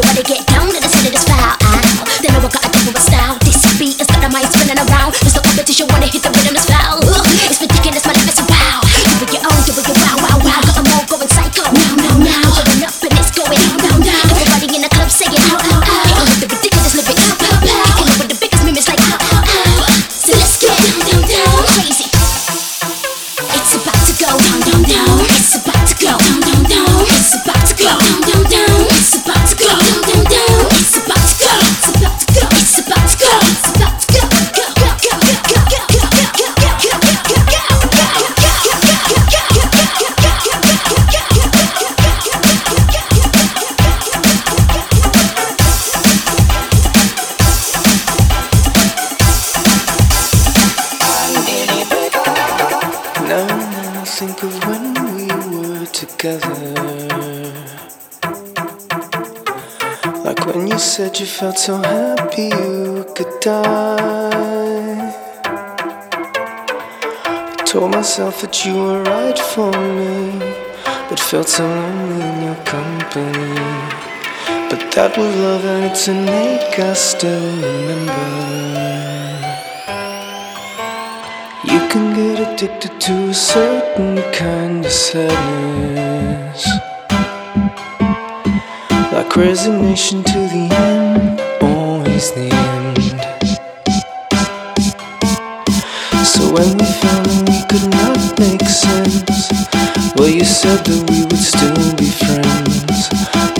Everybody get together. Like when you said you felt so happy you could die. I told myself that you were right for me, but felt so lonely in your company. But that was love, and it's an ache I still remember can get addicted to a certain kind of sadness. Like resignation to the end, always the end. So when we found we could not make sense, well, you said that we would still be friends.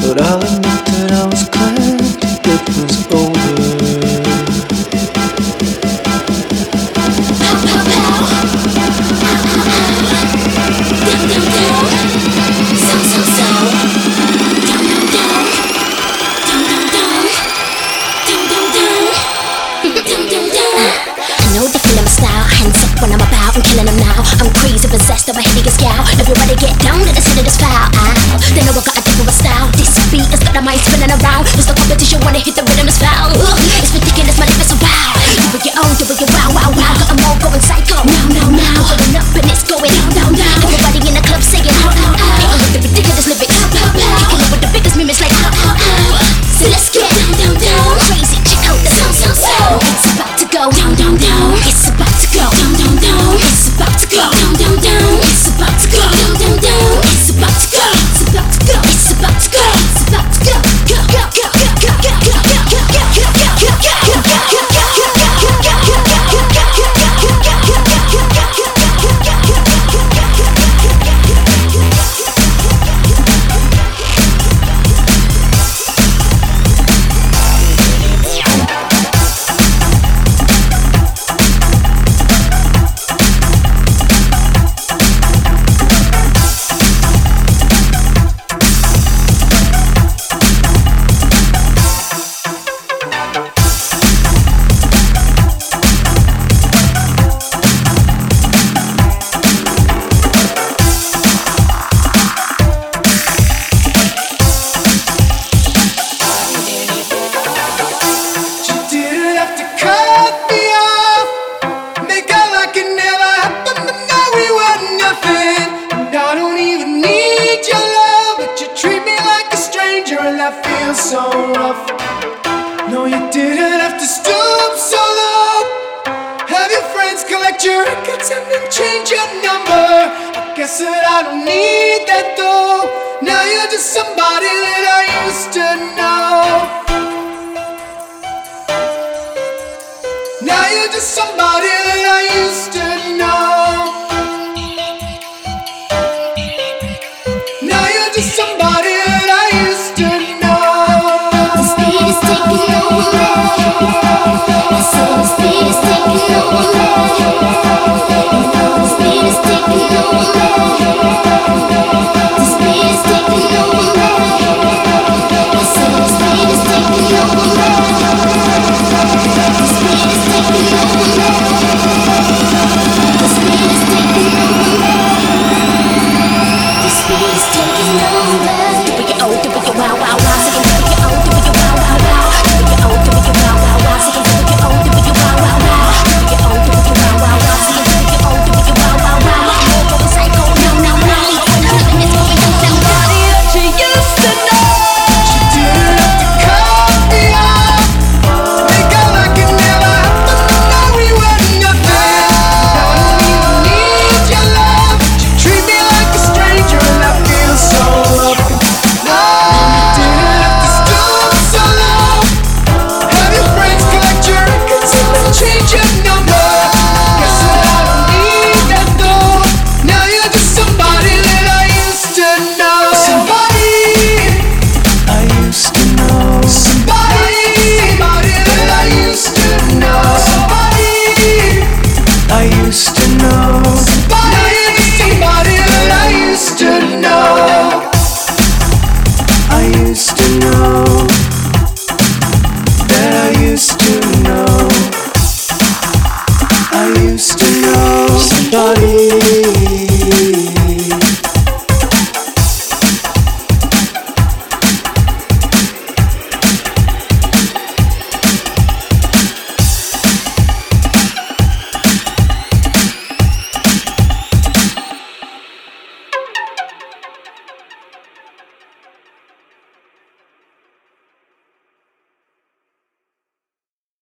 But I when I'm about. I'm killing them now. I'm crazy, possessed of a hideous gal. Everybody get down to the city that's foul. Ow. They know I got a different style. This beat is got my mind spinning around. It's the competition when it hit the rhythm is foul. Ugh. and I feel so rough. No, you didn't have to stoop so low. Have your friends collect your records and then change your number. I guess that I don't need that though. Now you're just somebody that I used to know. Now you're just somebody that I used So please take your over. চলে